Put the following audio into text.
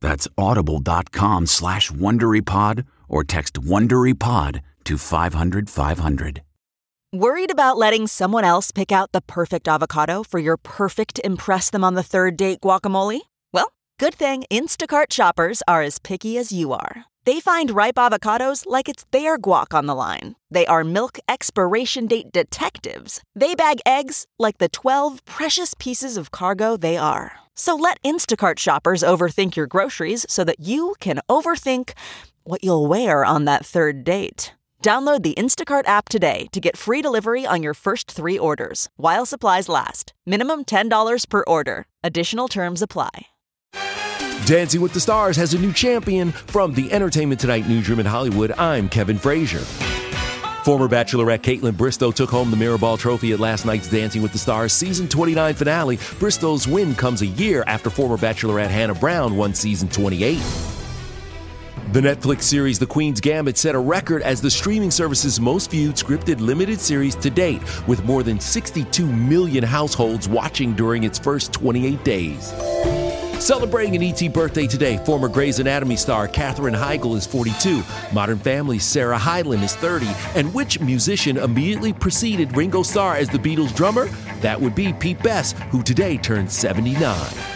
That's audible.com slash WonderyPod or text WonderyPod to 500 500. Worried about letting someone else pick out the perfect avocado for your perfect Impress Them on the Third Date guacamole? Well, good thing Instacart shoppers are as picky as you are. They find ripe avocados like it's their guac on the line. They are milk expiration date detectives. They bag eggs like the 12 precious pieces of cargo they are. So let Instacart shoppers overthink your groceries so that you can overthink what you'll wear on that third date. Download the Instacart app today to get free delivery on your first three orders while supplies last. Minimum $10 per order. Additional terms apply. Dancing with the Stars has a new champion from the Entertainment Tonight newsroom in Hollywood. I'm Kevin Frazier. Former Bachelorette Kaitlyn Bristowe took home the Mirrorball Trophy at last night's Dancing with the Stars season 29 finale. Bristowe's win comes a year after former Bachelorette Hannah Brown won season 28. The Netflix series The Queen's Gambit set a record as the streaming service's most viewed scripted limited series to date, with more than 62 million households watching during its first 28 days. Celebrating an ET birthday today, former Grey's Anatomy star Katherine Heigl is 42, Modern Family's Sarah Hyland is 30, and which musician immediately preceded Ringo Starr as the Beatles drummer? That would be Pete Best, who today turns 79.